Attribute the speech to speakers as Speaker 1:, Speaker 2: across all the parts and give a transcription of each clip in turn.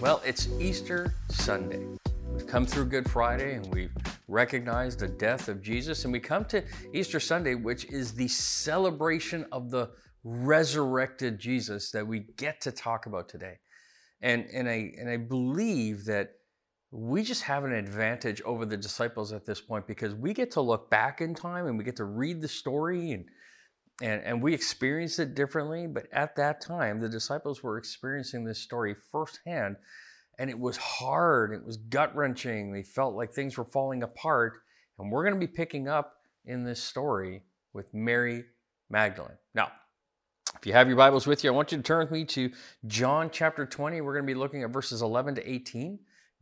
Speaker 1: Well, it's Easter Sunday. We've come through Good Friday and we've recognized the death of Jesus, and we come to Easter Sunday, which is the celebration of the resurrected Jesus that we get to talk about today. And, and, I, and I believe that we just have an advantage over the disciples at this point because we get to look back in time and we get to read the story and and, and we experience it differently, but at that time, the disciples were experiencing this story firsthand, and it was hard, it was gut wrenching. They felt like things were falling apart, and we're going to be picking up in this story with Mary Magdalene. Now, if you have your Bibles with you, I want you to turn with me to John chapter 20. We're going to be looking at verses 11 to 18.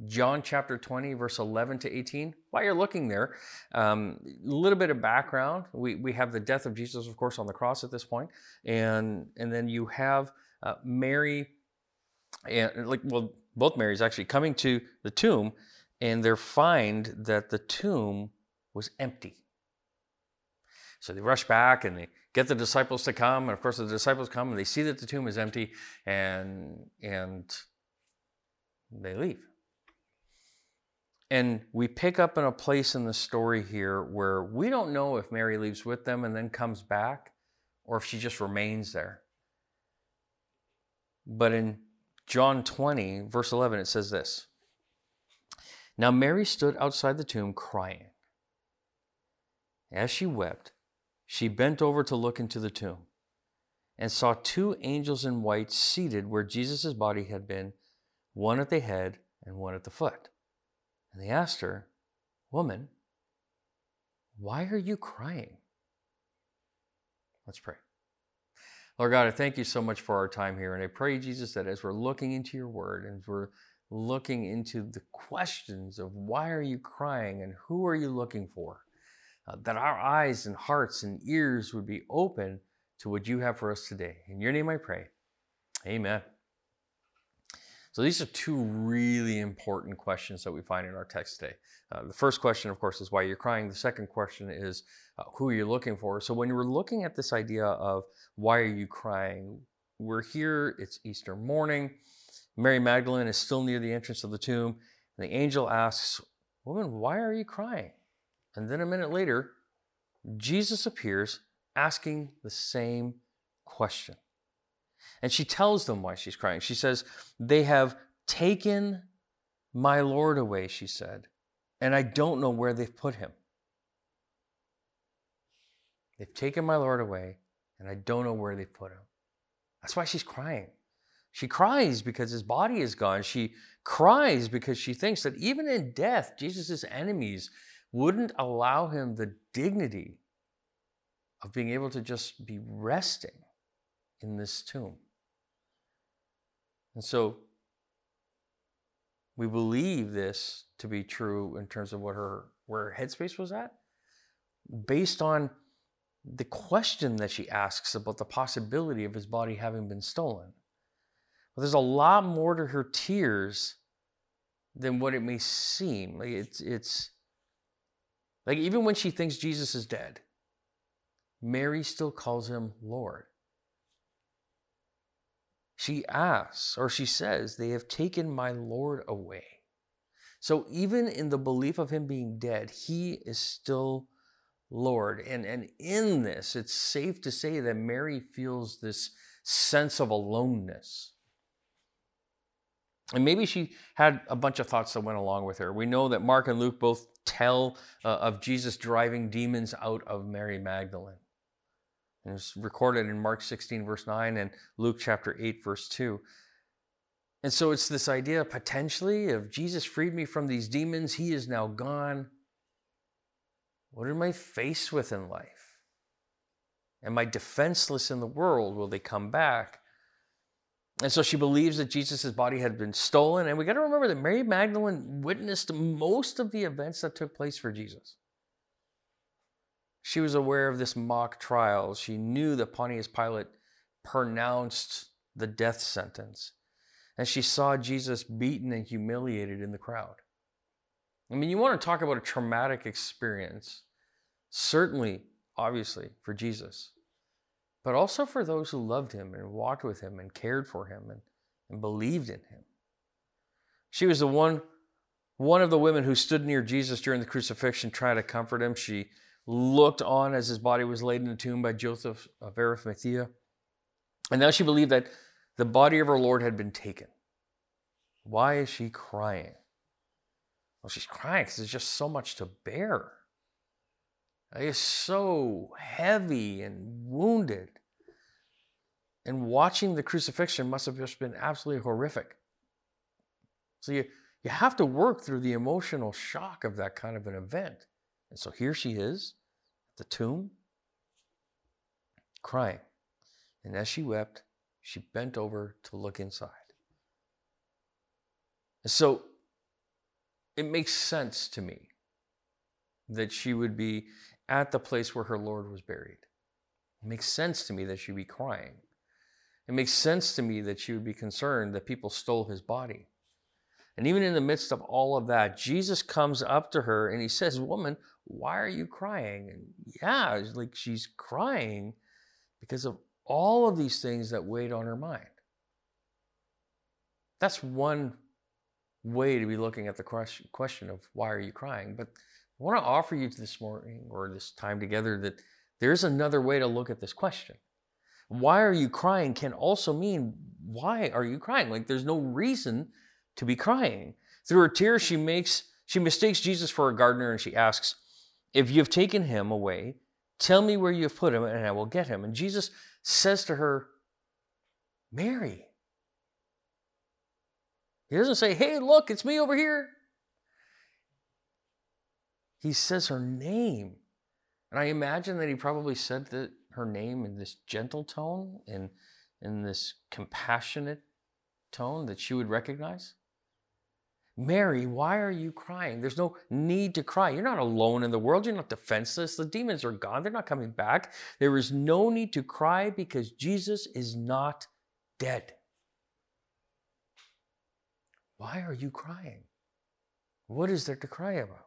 Speaker 1: John chapter 20, verse 11 to 18. While you're looking there, um, a little bit of background. We, we have the death of Jesus, of course, on the cross at this point, and and then you have uh, Mary, and like well, both Marys actually coming to the tomb, and they find that the tomb was empty. So they rush back and they get the disciples to come, and of course the disciples come and they see that the tomb is empty, and and they leave. And we pick up in a place in the story here where we don't know if Mary leaves with them and then comes back or if she just remains there. But in John 20, verse 11, it says this Now Mary stood outside the tomb crying. As she wept, she bent over to look into the tomb and saw two angels in white seated where Jesus' body had been, one at the head and one at the foot. And they asked her, Woman, why are you crying? Let's pray. Lord God, I thank you so much for our time here. And I pray, Jesus, that as we're looking into your word and we're looking into the questions of why are you crying and who are you looking for, uh, that our eyes and hearts and ears would be open to what you have for us today. In your name I pray. Amen. So these are two really important questions that we find in our text today. Uh, the first question, of course, is why are you're crying. The second question is uh, who you're looking for. So when we're looking at this idea of why are you crying, we're here, it's Easter morning. Mary Magdalene is still near the entrance of the tomb. And the angel asks, Woman, why are you crying? And then a minute later, Jesus appears asking the same question. And she tells them why she's crying. She says, They have taken my Lord away, she said, and I don't know where they've put him. They've taken my Lord away, and I don't know where they've put him. That's why she's crying. She cries because his body is gone. She cries because she thinks that even in death, Jesus' enemies wouldn't allow him the dignity of being able to just be resting in this tomb. And so we believe this to be true in terms of what her where her headspace was at, based on the question that she asks about the possibility of his body having been stolen. But there's a lot more to her tears than what it may seem. Like it's it's like even when she thinks Jesus is dead, Mary still calls him Lord. She asks, or she says, They have taken my Lord away. So even in the belief of him being dead, he is still Lord. And, and in this, it's safe to say that Mary feels this sense of aloneness. And maybe she had a bunch of thoughts that went along with her. We know that Mark and Luke both tell uh, of Jesus driving demons out of Mary Magdalene. And it's recorded in Mark 16, verse 9, and Luke chapter 8, verse 2. And so it's this idea potentially of Jesus freed me from these demons, he is now gone. What am I faced with in life? Am I defenseless in the world? Will they come back? And so she believes that Jesus' body had been stolen. And we got to remember that Mary Magdalene witnessed most of the events that took place for Jesus. She was aware of this mock trial. She knew that Pontius Pilate pronounced the death sentence. And she saw Jesus beaten and humiliated in the crowd. I mean, you want to talk about a traumatic experience. Certainly, obviously, for Jesus, but also for those who loved him and walked with him and cared for him and, and believed in him. She was the one, one of the women who stood near Jesus during the crucifixion, trying to comfort him. She looked on as his body was laid in the tomb by Joseph of Arimathea. And now she believed that the body of her Lord had been taken. Why is she crying? Well, she's crying because there's just so much to bear. It's so heavy and wounded. And watching the crucifixion must have just been absolutely horrific. So you, you have to work through the emotional shock of that kind of an event. And so here she is at the tomb, crying. And as she wept, she bent over to look inside. And so it makes sense to me that she would be at the place where her Lord was buried. It makes sense to me that she'd be crying. It makes sense to me that she would be concerned that people stole his body. And even in the midst of all of that, Jesus comes up to her and he says, Woman, why are you crying? And yeah, it's like she's crying because of all of these things that weighed on her mind. That's one way to be looking at the question of why are you crying. But I want to offer you this morning or this time together that there's another way to look at this question. Why are you crying can also mean why are you crying? Like there's no reason to be crying. Through her tears, she makes she mistakes Jesus for a gardener and she asks, If you've taken him away, tell me where you have put him, and I will get him. And Jesus says to her, Mary. He doesn't say, Hey, look, it's me over here. He says her name. And I imagine that he probably said that her name in this gentle tone and in this compassionate tone that she would recognize. Mary, why are you crying? There's no need to cry. You're not alone in the world. You're not defenseless. The demons are gone. They're not coming back. There is no need to cry because Jesus is not dead. Why are you crying? What is there to cry about?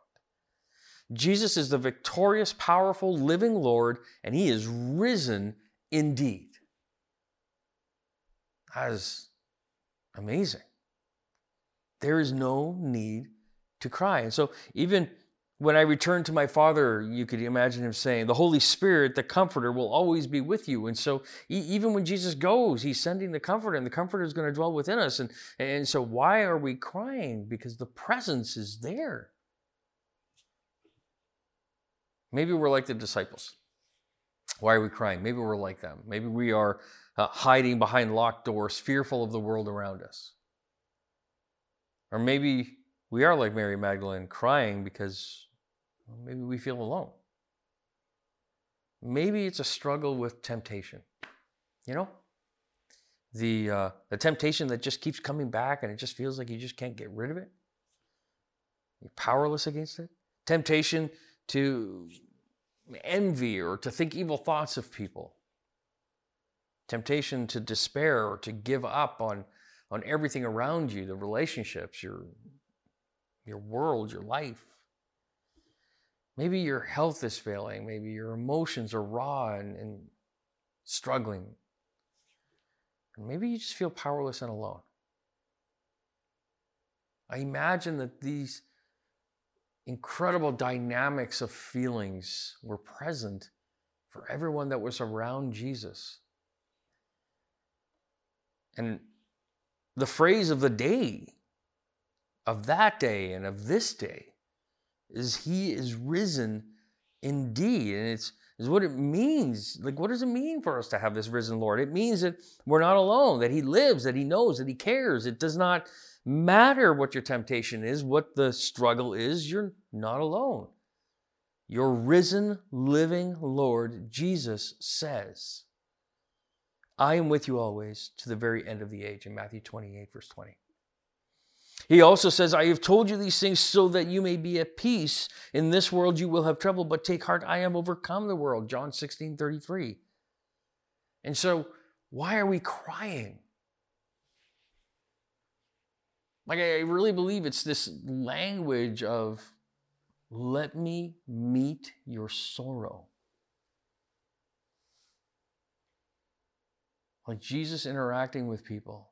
Speaker 1: Jesus is the victorious, powerful, living Lord, and he is risen indeed. That is amazing. There is no need to cry. And so, even when I return to my Father, you could imagine him saying, The Holy Spirit, the Comforter, will always be with you. And so, even when Jesus goes, he's sending the Comforter, and the Comforter is going to dwell within us. And, and so, why are we crying? Because the presence is there. Maybe we're like the disciples. Why are we crying? Maybe we're like them. Maybe we are uh, hiding behind locked doors, fearful of the world around us. Or maybe we are like Mary Magdalene, crying because maybe we feel alone. Maybe it's a struggle with temptation. You know? The, uh, the temptation that just keeps coming back and it just feels like you just can't get rid of it. You're powerless against it. Temptation to envy or to think evil thoughts of people. Temptation to despair or to give up on on everything around you, the relationships, your, your world, your life. Maybe your health is failing. Maybe your emotions are raw and, and struggling. And maybe you just feel powerless and alone. I imagine that these incredible dynamics of feelings were present for everyone that was around Jesus. And the phrase of the day, of that day and of this day, is He is risen indeed. And it's is what it means. Like, what does it mean for us to have this risen Lord? It means that we're not alone, that He lives, that He knows, that He cares. It does not matter what your temptation is, what the struggle is, you're not alone. Your risen, living Lord, Jesus says, I am with you always to the very end of the age in Matthew 28, verse 20. He also says, I have told you these things so that you may be at peace. In this world you will have trouble, but take heart, I have overcome the world. John 16, 33. And so, why are we crying? Like, I really believe it's this language of, let me meet your sorrow. Like Jesus interacting with people.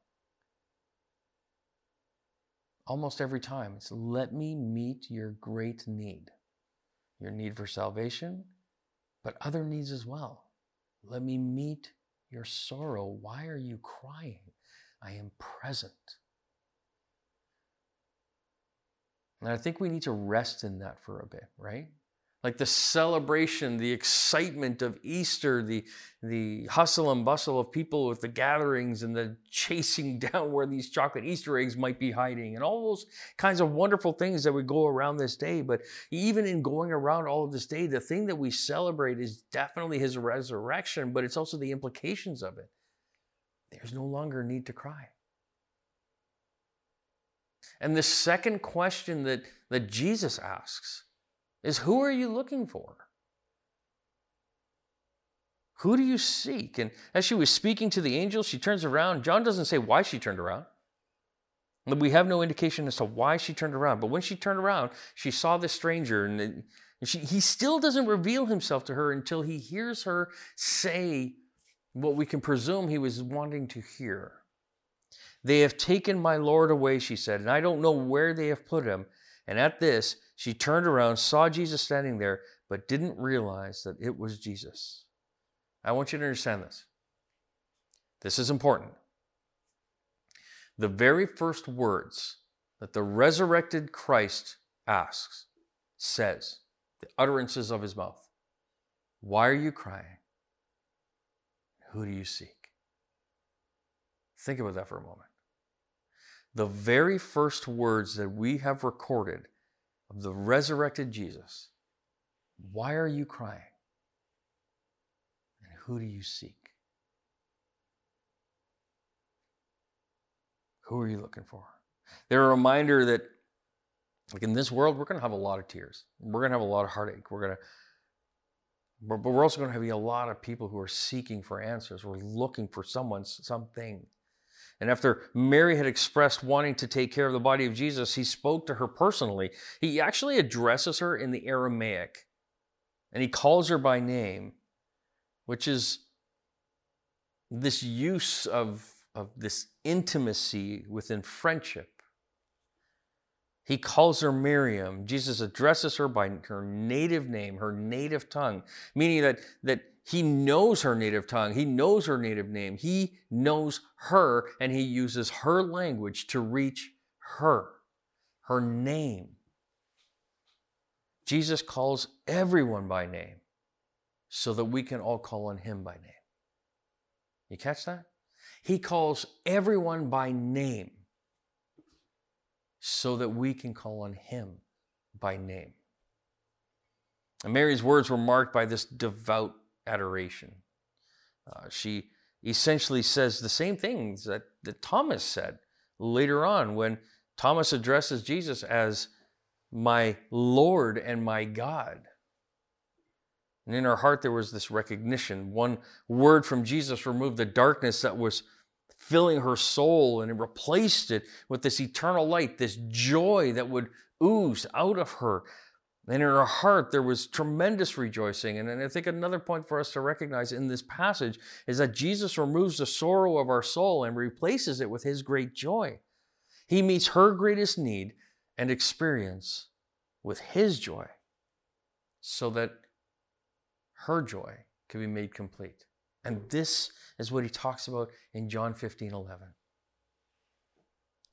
Speaker 1: Almost every time, it's let me meet your great need. Your need for salvation, but other needs as well. Let me meet your sorrow. Why are you crying? I am present. And I think we need to rest in that for a bit, right? Like the celebration, the excitement of Easter, the, the hustle and bustle of people with the gatherings and the chasing down where these chocolate Easter eggs might be hiding, and all those kinds of wonderful things that we go around this day. But even in going around all of this day, the thing that we celebrate is definitely his resurrection, but it's also the implications of it. There's no longer need to cry. And the second question that, that Jesus asks is Who are you looking for? Who do you seek? And as she was speaking to the angel, she turns around. John doesn't say why she turned around. We have no indication as to why she turned around. But when she turned around, she saw the stranger, and she, he still doesn't reveal himself to her until he hears her say what we can presume he was wanting to hear. They have taken my Lord away, she said, and I don't know where they have put him. And at this, she turned around, saw Jesus standing there, but didn't realize that it was Jesus. I want you to understand this. This is important. The very first words that the resurrected Christ asks, says, the utterances of his mouth Why are you crying? Who do you seek? Think about that for a moment the very first words that we have recorded of the resurrected Jesus Why are you crying? And who do you seek? Who are you looking for? They're a reminder that, like in this world, we're going to have a lot of tears. We're going to have a lot of heartache. We're going to, but we're also going to have a lot of people who are seeking for answers. We're looking for someone, something. And after Mary had expressed wanting to take care of the body of Jesus, he spoke to her personally. He actually addresses her in the Aramaic and he calls her by name, which is this use of, of this intimacy within friendship. He calls her Miriam. Jesus addresses her by her native name, her native tongue, meaning that, that he knows her native tongue. He knows her native name. He knows her and he uses her language to reach her, her name. Jesus calls everyone by name so that we can all call on him by name. You catch that? He calls everyone by name so that we can call on him by name. And Mary's words were marked by this devout adoration. Uh, she essentially says the same things that, that Thomas said later on when Thomas addresses Jesus as my Lord and my God. And in her heart, there was this recognition. One word from Jesus removed the darkness that was filling her soul and it replaced it with this eternal light, this joy that would ooze out of her. And in her heart, there was tremendous rejoicing. And I think another point for us to recognize in this passage is that Jesus removes the sorrow of our soul and replaces it with his great joy. He meets her greatest need and experience with his joy so that her joy can be made complete. And this is what he talks about in John 15 11.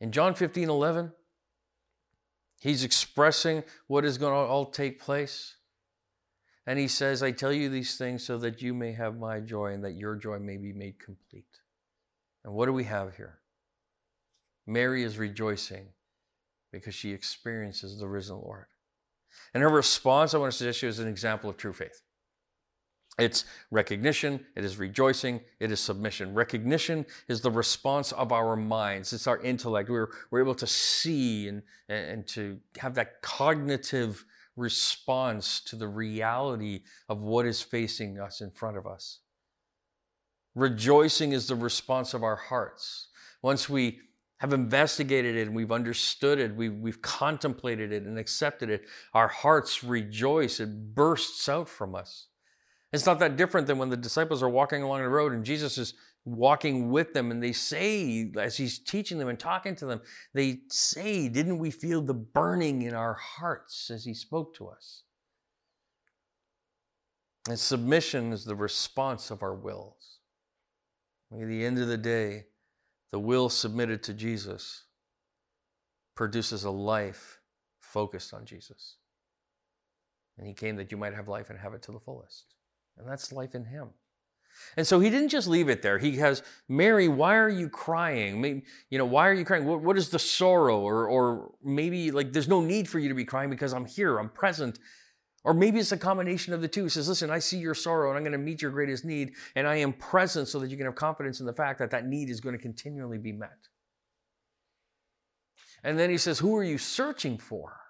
Speaker 1: In John 15 11, He's expressing what is going to all take place. And he says, I tell you these things so that you may have my joy and that your joy may be made complete. And what do we have here? Mary is rejoicing because she experiences the risen Lord. And her response, I want to suggest to you, is an example of true faith. It's recognition, it is rejoicing, it is submission. Recognition is the response of our minds, it's our intellect. We're, we're able to see and, and to have that cognitive response to the reality of what is facing us in front of us. Rejoicing is the response of our hearts. Once we have investigated it and we've understood it, we've, we've contemplated it and accepted it, our hearts rejoice. It bursts out from us. It's not that different than when the disciples are walking along the road and Jesus is walking with them, and they say, as he's teaching them and talking to them, they say, Didn't we feel the burning in our hearts as he spoke to us? And submission is the response of our wills. At the end of the day, the will submitted to Jesus produces a life focused on Jesus. And he came that you might have life and have it to the fullest. And that's life in him. And so he didn't just leave it there. He has, Mary, why are you crying? Maybe, you know, why are you crying? What, what is the sorrow? Or, or maybe like there's no need for you to be crying because I'm here, I'm present. Or maybe it's a combination of the two. He says, listen, I see your sorrow and I'm going to meet your greatest need. And I am present so that you can have confidence in the fact that that need is going to continually be met. And then he says, who are you searching for?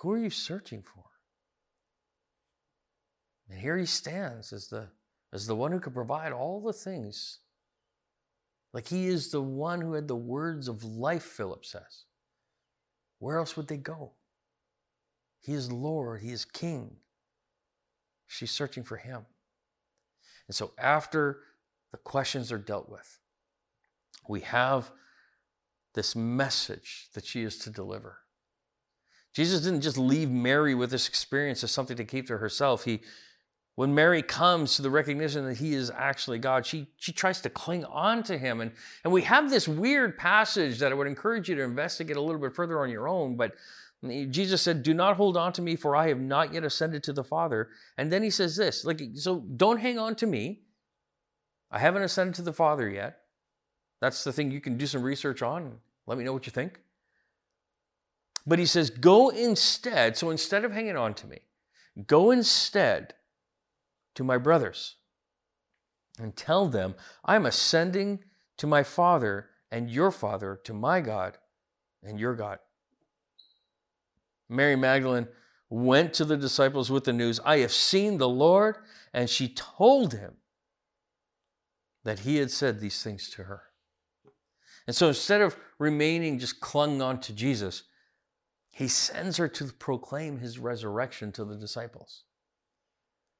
Speaker 1: Who are you searching for? And here he stands as the, as the one who could provide all the things. Like he is the one who had the words of life, Philip says. Where else would they go? He is Lord, He is King. She's searching for Him. And so, after the questions are dealt with, we have this message that she is to deliver. Jesus didn't just leave Mary with this experience as something to keep to herself. He, when Mary comes to the recognition that he is actually God, she, she tries to cling on to him. And, and we have this weird passage that I would encourage you to investigate a little bit further on your own. But Jesus said, Do not hold on to me, for I have not yet ascended to the Father. And then he says this, like, so don't hang on to me. I haven't ascended to the Father yet. That's the thing you can do some research on. Let me know what you think. But he says, Go instead. So instead of hanging on to me, go instead to my brothers and tell them, I'm ascending to my Father and your Father, to my God and your God. Mary Magdalene went to the disciples with the news, I have seen the Lord, and she told him that he had said these things to her. And so instead of remaining just clung on to Jesus, he sends her to proclaim his resurrection to the disciples.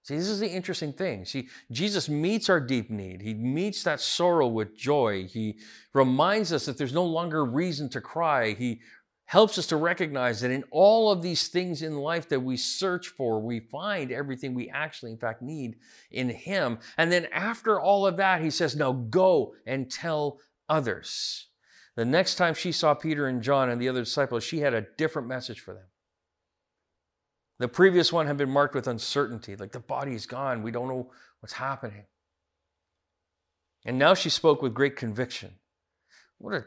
Speaker 1: See, this is the interesting thing. See, Jesus meets our deep need. He meets that sorrow with joy. He reminds us that there's no longer reason to cry. He helps us to recognize that in all of these things in life that we search for, we find everything we actually, in fact, need in Him. And then after all of that, He says, Now go and tell others. The next time she saw Peter and John and the other disciples, she had a different message for them. The previous one had been marked with uncertainty, like the body's gone, we don't know what's happening. And now she spoke with great conviction. What a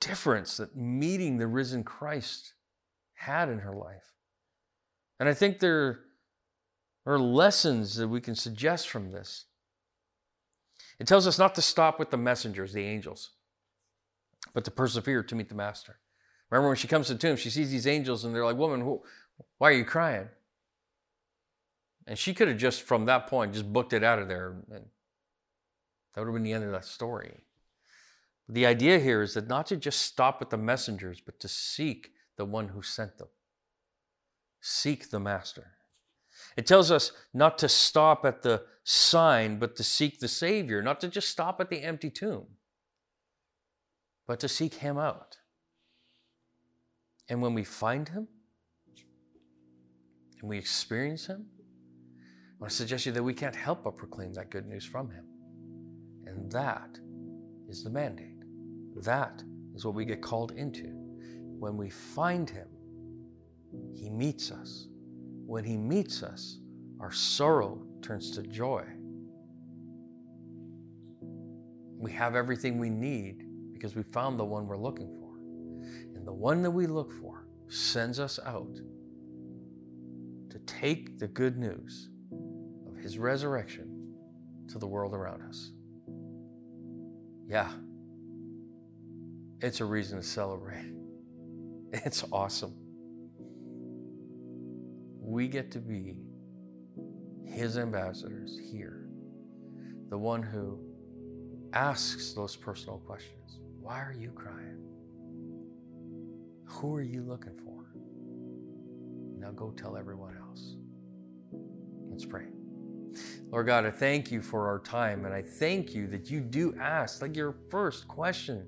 Speaker 1: difference that meeting the risen Christ had in her life. And I think there are lessons that we can suggest from this. It tells us not to stop with the messengers, the angels, but to persevere to meet the Master. Remember when she comes to the tomb, she sees these angels and they're like, Woman, why are you crying? And she could have just, from that point, just booked it out of there. And that would have been the end of that story. The idea here is that not to just stop at the messengers, but to seek the one who sent them. Seek the Master. It tells us not to stop at the sign, but to seek the Savior, not to just stop at the empty tomb, but to seek Him out. And when we find Him and we experience Him, I want to suggest to you that we can't help but proclaim that good news from Him. And that is the mandate. That is what we get called into. When we find Him, He meets us. When He meets us, our sorrow turns to joy. We have everything we need because we found the one we're looking for. And the one that we look for sends us out to take the good news of his resurrection to the world around us. Yeah, it's a reason to celebrate. It's awesome. We get to be his ambassadors here, the one who asks those personal questions. Why are you crying? Who are you looking for? Now go tell everyone else. Let's pray. Lord God, I thank you for our time, and I thank you that you do ask, like your first question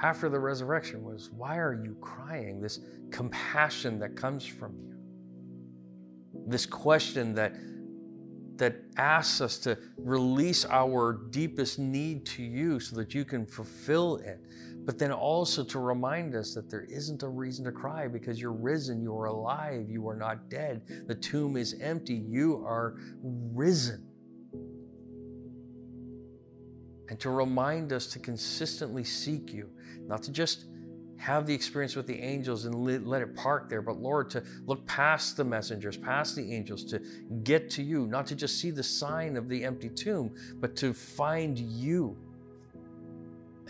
Speaker 1: after the resurrection was, Why are you crying? This compassion that comes from you. This question that that asks us to release our deepest need to you so that you can fulfill it. But then also to remind us that there isn't a reason to cry because you're risen, you are alive, you are not dead. The tomb is empty, you are risen. And to remind us to consistently seek you, not to just have the experience with the angels and let it park there, but Lord, to look past the messengers, past the angels, to get to you, not to just see the sign of the empty tomb, but to find you.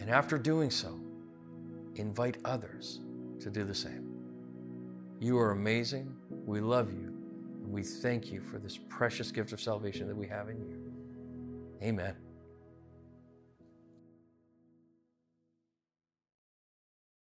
Speaker 1: And after doing so, invite others to do the same. You are amazing. We love you. And we thank you for this precious gift of salvation that we have in you. Amen.